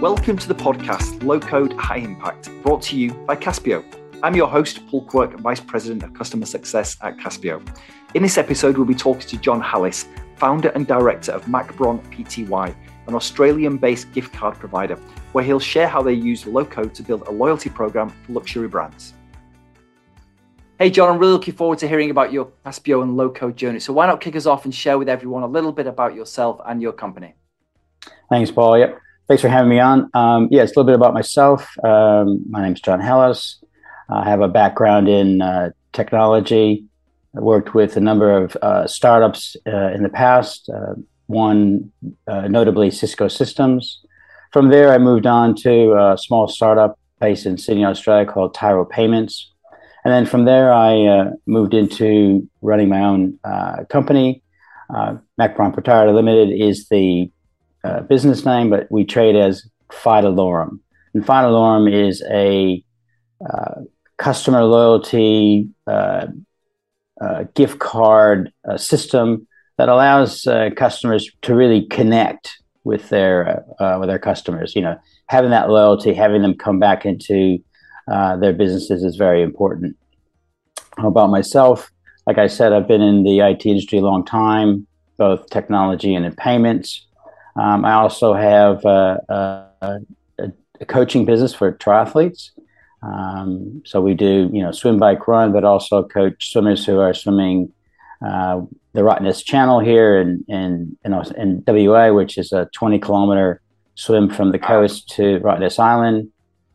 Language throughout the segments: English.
Welcome to the podcast Low Code High Impact, brought to you by Caspio. I'm your host, Paul Quirk, Vice President of Customer Success at Caspio. In this episode, we'll be talking to John Hallis, founder and director of Mackbron Pty, an Australian based gift card provider, where he'll share how they use low code to build a loyalty program for luxury brands. Hey, John, I'm really looking forward to hearing about your Caspio and low code journey. So, why not kick us off and share with everyone a little bit about yourself and your company? Thanks, Paul. Yep. Thanks for having me on. Um, yeah, it's a little bit about myself. Um, my name is John Hallis. I have a background in uh, technology. I worked with a number of uh, startups uh, in the past, uh, one uh, notably Cisco Systems. From there, I moved on to a small startup based in Sydney, Australia called Tyro Payments. And then from there, I uh, moved into running my own company. Uh, Mackbron Proprietary Limited is the uh, business name, but we trade as Fidalorum. And Fidalorum is a uh, customer loyalty uh, uh gift card system that allows customers to really connect with their with their customers. You know, having that loyalty, having them come back into their businesses is very important. How about myself? Like I said, I've been in the IT industry a long time, both technology and in payments. Um, I also have a, a, a, coaching business for triathletes. Um, so we do, you know, swim, bike, run, but also coach swimmers who are swimming uh, the Rottnest Channel here in, in, in, in, WA, which is a 20 kilometer swim from the coast to Rottnest Island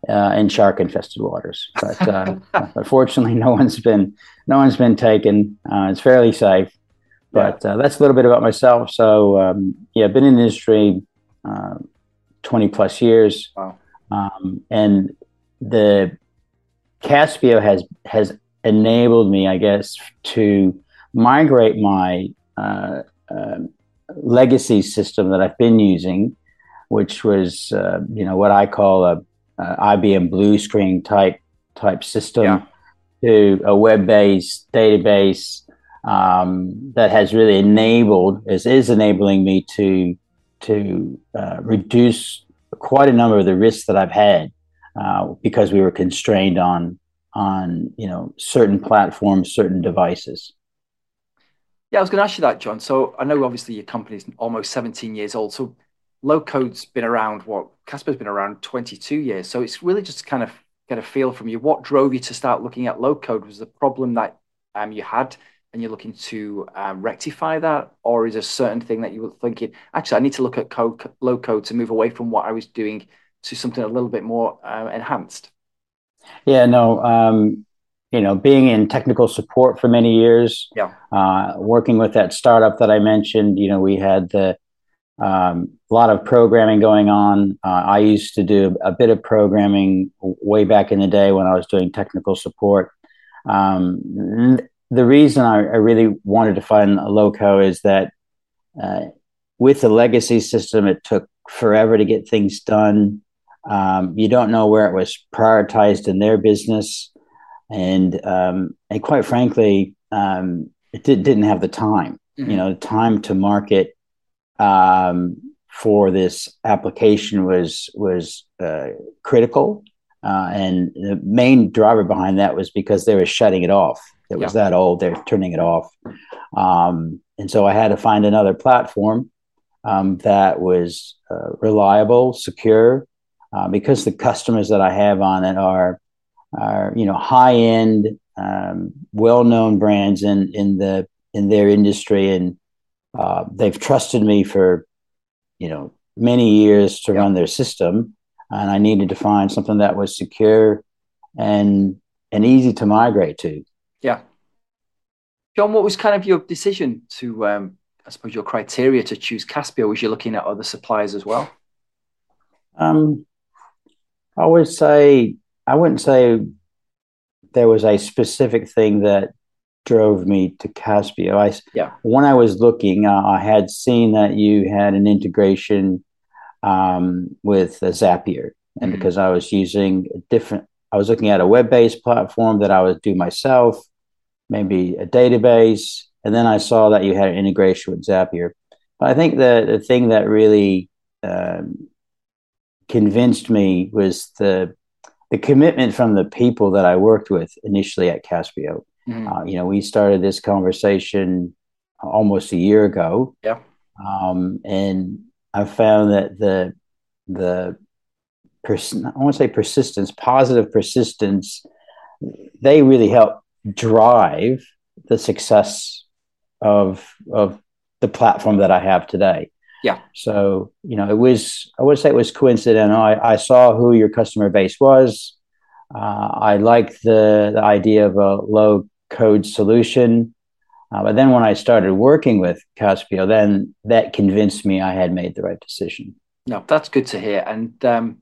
uh, in shark infested waters. But uh, unfortunately, no one's been no one's been taken. Uh, it's fairly safe. But uh, that's a little bit about myself. So um, yeah, I've been in the industry uh, 20 plus years. Wow. Um, and the Caspio has has enabled me, I guess, to migrate my uh, uh, legacy system that I've been using, which was uh, you know what I call a, a, IBM blue screen type type system, yeah. to a web based database um, that has really enabled is is enabling me to to uh, reduce quite a number of the risks that I've had uh, because we were constrained on on you know certain platforms, certain devices. Yeah, I was going to ask you that, John. So I know obviously your company's almost 17 years old. So low code's been around. What Caspio's been around 22 years. So it's really just kind of get a feel from you. What drove you to start looking at low code? Was the problem that um, you had and you're looking to um, rectify that, or is a certain thing that you were thinking, actually, I need to look at code, low code to move away from what I was doing to something a little bit more uh, enhanced? Yeah, no, um, you know, being in technical support for many years, yeah, uh, working with that startup that I mentioned, you know, we had the um, a lot of programming going on. Uh, I used to do a bit of programming way back in the day when I was doing technical support. Um, the reason I, I, really wanted to find a loco is that uh, with the legacy system, it took forever to get things done. Um, you don't know where it was prioritized in their business, and um, and quite frankly, um, it did, not have the time. Mm-hmm. You know, time to market um, for this application was was uh, critical, uh, and the main driver behind that was because they were shutting it off that was yeah. that old. They're turning it off. Um, and so I had to find another platform um, that was uh, reliable, secure, uh, because the customers that I have on it are, are you know, high end, um, well known brands in in the in their industry, and uh, they've trusted me for, you know, many years to yeah. run their system. And I needed to find something that was secure and and easy to migrate to. John, what was kind of your decision to, um, I suppose, your criteria to choose Caspio? Was you looking at other suppliers as well? Um, I would say, I wouldn't say there was a specific thing that drove me to Caspio. I, yeah. When I was looking, uh, I had seen that you had an integration um, with Zapier. And mm-hmm. because I was using a different, I was looking at a web based platform that I would do myself maybe a database, and then I saw that you had an integration with Zapier. But I think the the thing that really um, convinced me was the the commitment from the people that I worked with initially at Caspio. Mm-hmm. Uh, you know, we started this conversation almost a year ago. Yeah. Um, and I found that the the pers- I want to say persistence, positive persistence, they really help drive the success of of the platform that I have today. Yeah. So, you know, it was, I would say it was coincidental. I, I saw who your customer base was. Uh, I liked the, the idea of a low code solution. Uh, but then when I started working with Caspio, then that convinced me I had made the right decision. No, that's good to hear. And um,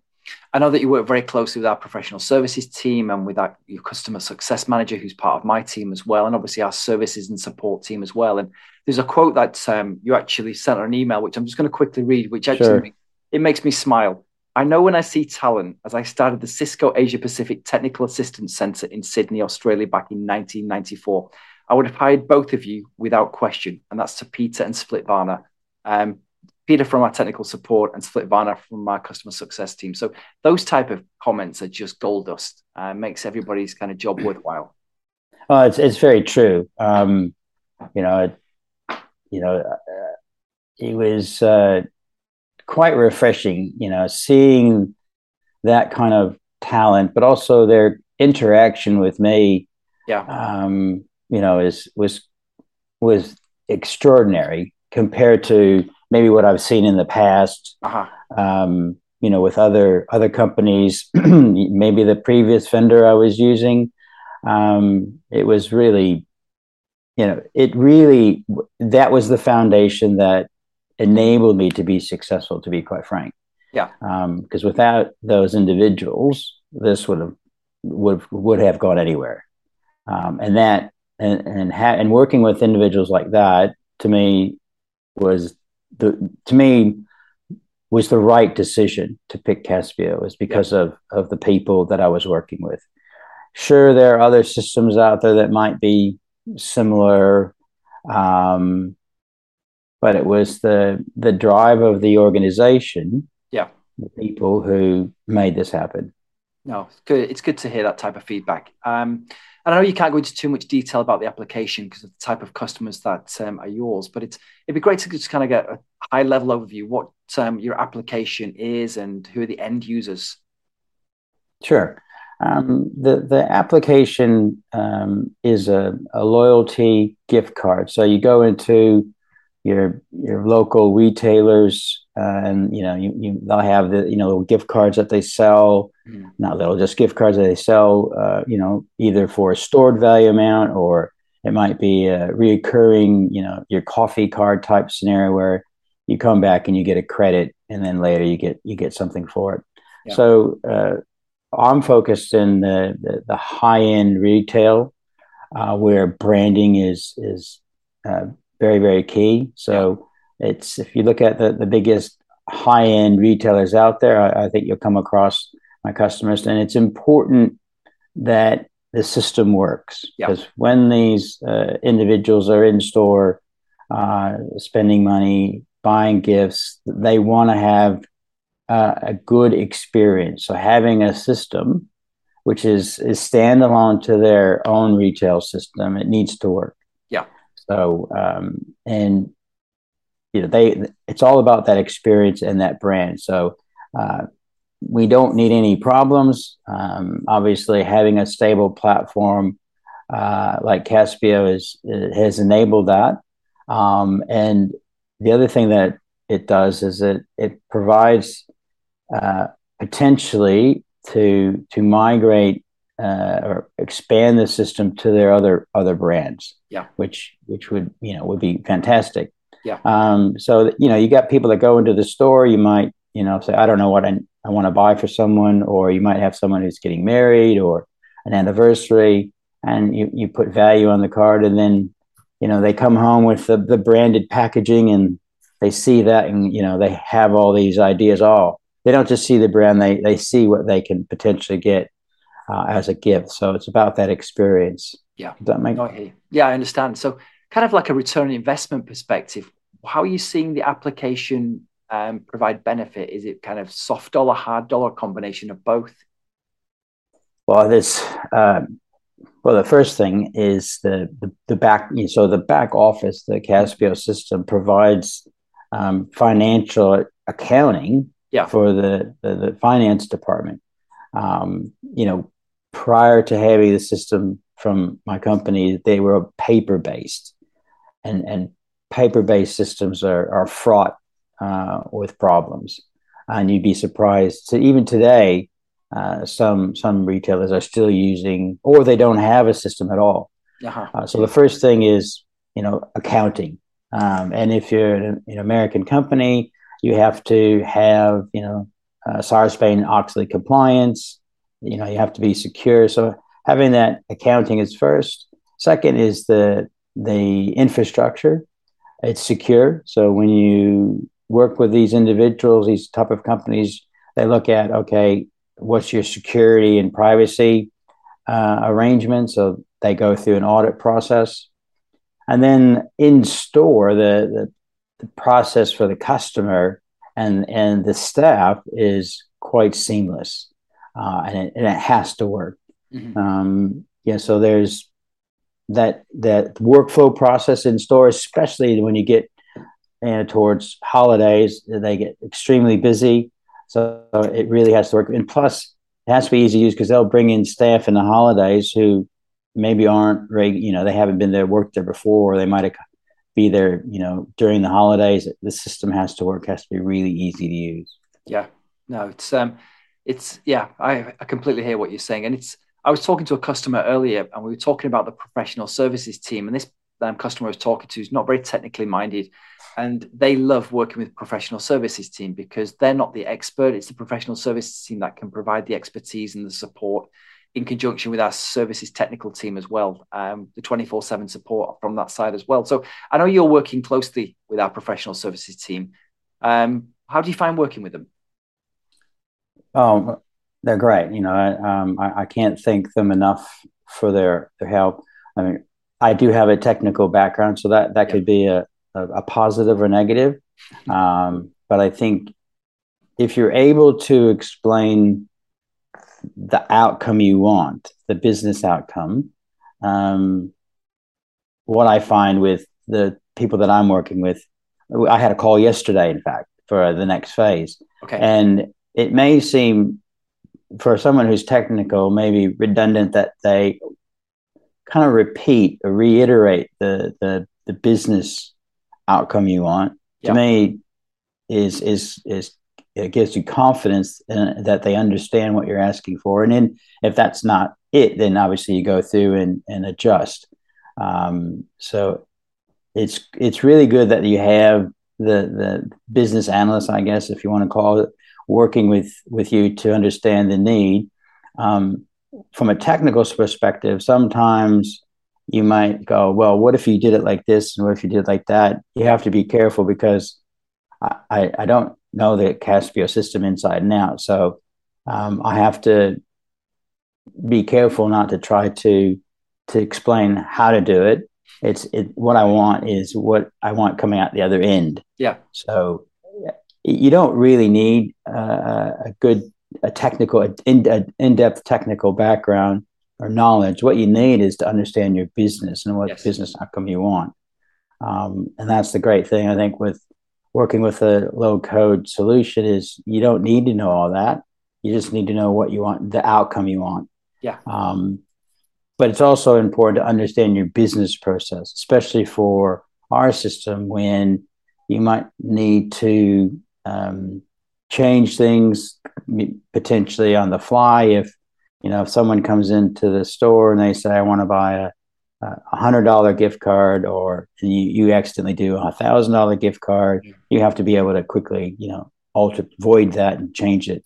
I know that you work very closely with our professional services team and with our, your customer success manager, who's part of my team as well, and obviously our services and support team as well. And there's a quote that um, you actually sent on an email, which I'm just going to quickly read, which actually sure. it makes me smile. I know when I see talent, as I started the Cisco Asia Pacific Technical Assistance Center in Sydney, Australia, back in 1994. I would have hired both of you without question, and that's to Peter and Split Varna. Um, Peter from our technical support and Split Varna from our customer success team. So those type of comments are just gold dust. Uh, makes everybody's kind of job worthwhile. Well, it's it's very true. Um, you know, it, you know, uh, it was uh, quite refreshing. You know, seeing that kind of talent, but also their interaction with me. Yeah. Um, you know, is was was extraordinary compared to maybe what I've seen in the past. Uh-huh. Um, you know, with other other companies, maybe the previous vendor I was using. Um, it was really, you know, it really that was the foundation that enabled me to be successful. To be quite frank, yeah, because um, without those individuals, this would have would would have gone anywhere. Um, and that and and, ha- and working with individuals like that to me was the to me was the right decision to pick Caspio is because yeah. of of the people that I was working with. Sure, there are other systems out there that might be similar, um, but it was the the drive of the organization, yeah, the people who made this happen. No, it's good. It's good to hear that type of feedback. Um, I know you can't go into too much detail about the application because of the type of customers that um, are yours, but it's it'd be great to just kind of get a high level overview what um, your application is and who are the end users. Sure. Um, the the application um, is a, a loyalty gift card. So you go into your your local retailers, uh, and you know you, you they'll have the you know gift cards that they sell mm. not little, just gift cards that they sell, uh, you know, either for a stored value amount or it might be a reoccurring, you know, your coffee card type scenario where you come back and you get a credit and then later you get you get something for it. Yeah. So uh, I'm focused in the the, the high end retail uh, where branding is is uh, very very key. So yeah. it's if you look at the the biggest high end retailers out there, I, I, think you'll come across my customers. And it's important that the system works because when these uh, individuals are in store uh, spending money, buying gifts, they want to have uh, a good experience. So having a system which is is standalone to their own retail system, it needs to work. So um, and you know they it's all about that experience and that brand. So uh, we don't need any problems. Um, obviously, having a stable platform uh, like Caspio is has enabled that. Um, and the other thing that it does is that it provides uh, potentially to to migrate uh, or expand the system to their other other brands. Yeah, which which would you know would be fantastic. Yeah. Um, so you know you got people that go into the store. You might you know say I don't know what I I want to buy for someone, or you might have someone who's getting married or an anniversary, and you, you put value on the card, and then you know they come home with the, the branded packaging and they see that and you know they have all these ideas all they don't just see the brand they they see what they can potentially get uh, as a gift so it's about that experience yeah Does that make okay. yeah i understand so kind of like a return investment perspective how are you seeing the application um, provide benefit? Is it kind of soft dollar, hard dollar combination of both? Well, this um, well, the first thing is the the, the back. So the back office, the Caspio system provides um, financial accounting yeah. for the, the, the finance department. Um, you know, prior to having the system from my company, they were paper based, and and paper based systems are are fraught uh, with problems. And you'd be surprised. So even today, uh, some some retailers are still using, or they don't have a system at all. Uh-huh. Uh, so the first thing is, you know, accounting. Um, and if you're an, an, American company, you have to have, you know, uh, Sarbanes Oxley compliance. You know, you have to be secure. So having that accounting is first. Second is the the infrastructure. It's secure. So when you work with these individuals, these type of companies, they look at okay, what's your security and privacy uh, arrangements? So they go through an audit process. And then in store, the, the, the process for the customer and, and the staff is quite seamless uh, and, it, and it has to work. Mm-hmm. Um, yeah, so there's that that workflow process in store, especially when you get you know, towards holidays, they get extremely busy. So it really has to work. And plus, it has to be easy to use because they'll bring in staff in the holidays who maybe aren't, you know, they haven't been there, worked there before, or they might have be there, you know, during the holidays. The system has to work, has to be really easy to use. Yeah, no, it's, um, it's, yeah, I, I completely hear what you're saying. And it's, I was talking to a customer earlier and we were talking about the professional services team. And this um, customer I was talking to is not very technically minded and they love working with professional services team because they're not the expert it's the professional services team that can provide the expertise and the support in conjunction with our services technical team as well um, the 24-7 support from that side as well. So i know you're working closely with our professional services team. Um, how do you find working with them? Oh they're great. You know um, I, I can't thank them enough for their, their help. I mean i do have a technical background so that that yeah. could be a a, a positive or negative. Um, but I think if you're able to explain the outcome you want, the business outcome, um, what I find with the people that I'm working with, I had a call yesterday, in fact, for the next phase. Okay. And it may seem for someone who's technical, maybe redundant that they kind of repeat or reiterate the the, the business outcome you want to me is is is it gives you confidence in, that they understand what you're asking for. And then if that's not it then obviously you go through and, and adjust. Um, so it's it's really good that you have the the business analyst i guess if you want to call it working with with you to understand the need. Um, from a technical perspective sometimes you might go, well, what if you did it like this and what if you did it like that? You have to be careful because I, I don't know the Caspio system inside and out. So um, I have to be careful not to try to to explain how to do it. It's it, what I want is what I want coming out the other end. Yeah. So you don't really need uh, a good a technical in, in-depth technical background or knowledge. What you need is to understand your business and what yes. business outcome you want. Um, and that's the great thing I think with working with a low code solution is you don't need to know all that. You just need to know what you want, the outcome you want. Yeah. Um, but it's also important to understand your business process, especially for our system when you might need to um, change things potentially on the fly if you know, if someone comes into the store and they say, I want to buy a, a hundred dollar gift card or you, you accidentally do a thousand dollar gift card, you have to be able to quickly, you know, alter, void that and change it.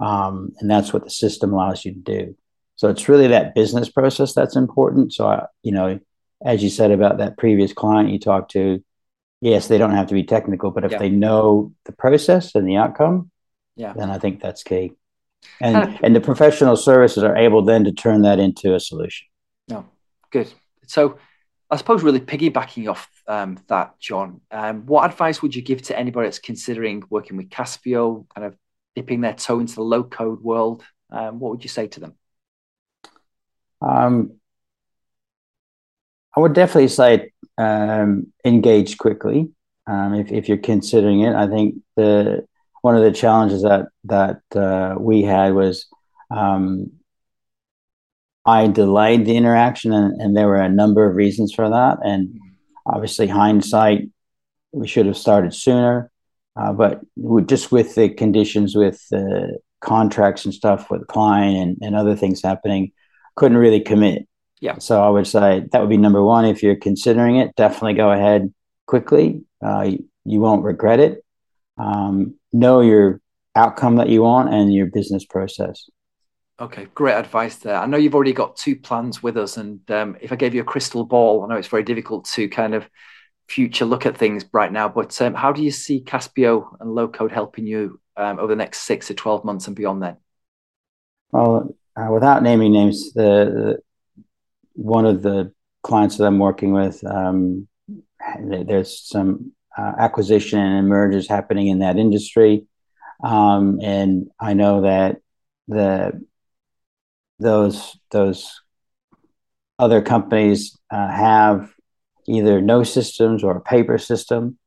Um, and that's what the system allows you to do. So it's really that business process that's important. So, I, you know, as you said about that previous client you talked to, yes, they don't have to be technical, but if yeah. they know the process and the outcome, yeah, then I think that's key and and the professional services are able then to turn that into a solution no good so I suppose really piggybacking off um, that, John, um, what advice would you give to anybody that's considering working with Caspio, kind of dipping their toe into the low code world? Um, what would you say to them? Um, I would definitely say um, engage quickly um, if, if you're considering it. I think the one of the challenges that that uh, we had was I delayed the interaction, and, and, there were a number of reasons for that. And obviously, hindsight, we should have started sooner. Uh, but just with the conditions, with the contracts and stuff with the client and, and other things happening, couldn't really commit. Yeah. So I would say that would be number one. If you're considering it, definitely go ahead quickly. Uh, you won't regret it. Um, know your outcome that you want and your business process. Okay, great advice there. I know you've already got two plans with us, and um, if I gave you a crystal ball, I know it's very difficult to kind of future look at things right now. But um, how do you see Caspio and Low Code helping you um, over the next six to twelve months and beyond? Then, well, uh, without naming names, the, the, one of the clients that I'm working with, um, there's some uh, acquisition and mergers happening in that industry, um, and I know that the those those other companies uh, have either no systems or a paper system.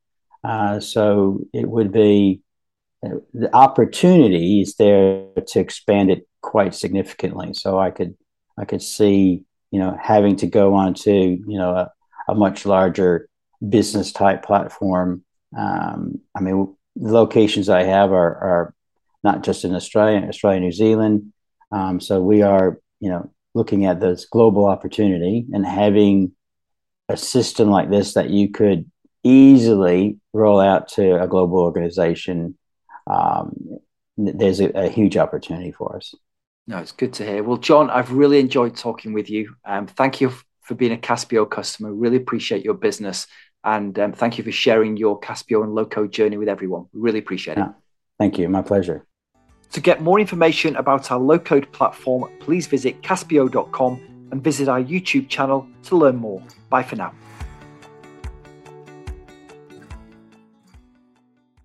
Uh, so it would be uh, the opportunity is there to expand it quite significantly. So I could I could see you know having to go on to you know a, a much larger business type platform. Um, I mean, the locations I have are, are not just in Australia, Australia, New Zealand. Um, so we are, you know, looking at this global opportunity and having a system like this that you could easily roll out to a global organization. Um, there's a, a, huge opportunity for us. No, it's good to hear. Well, John, I've really enjoyed talking with you. Um, thank you for being a Caspio customer. Really appreciate your business. And um, thank you for sharing your Caspio and low code journey with everyone. We really appreciate it. Yeah, thank you. My pleasure. To get more information about our low code platform, please visit Caspio.com and visit our YouTube channel to learn more. Bye for now.